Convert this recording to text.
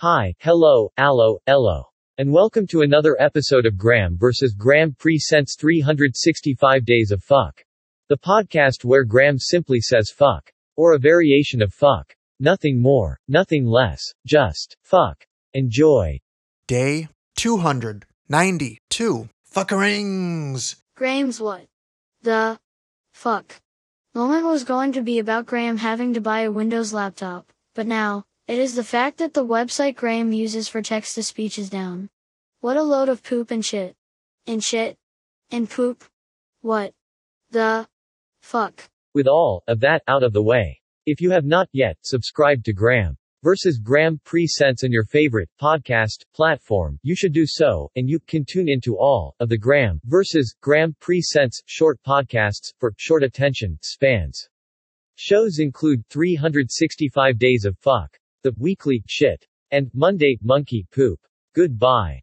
Hi, hello, allo, ello. And welcome to another episode of Graeme vs. Graeme Presents 365 Days of Fuck. The podcast where Graeme simply says fuck. Or a variation of fuck. Nothing more, nothing less, just fuck. Enjoy. Day 292. Fuckerings! Graeme's what? The fuck. Moment was going to be about Graeme having to buy a Windows laptop, but now, it is the fact that the website Graeme uses for text to speech is down. What a load of poop and shit. And shit. And poop. What? The fuck. With all of that out of the way. If you have not yet subscribed to Graeme versus Graeme Presents on your favorite podcast platform, you should do so, and you can tune into all of the Graeme versus Graeme Presents short podcasts for short attention spans. Shows include 365 Days of Fuck, The Weekly Shit, and Monday Monkey Poop. Goodbye.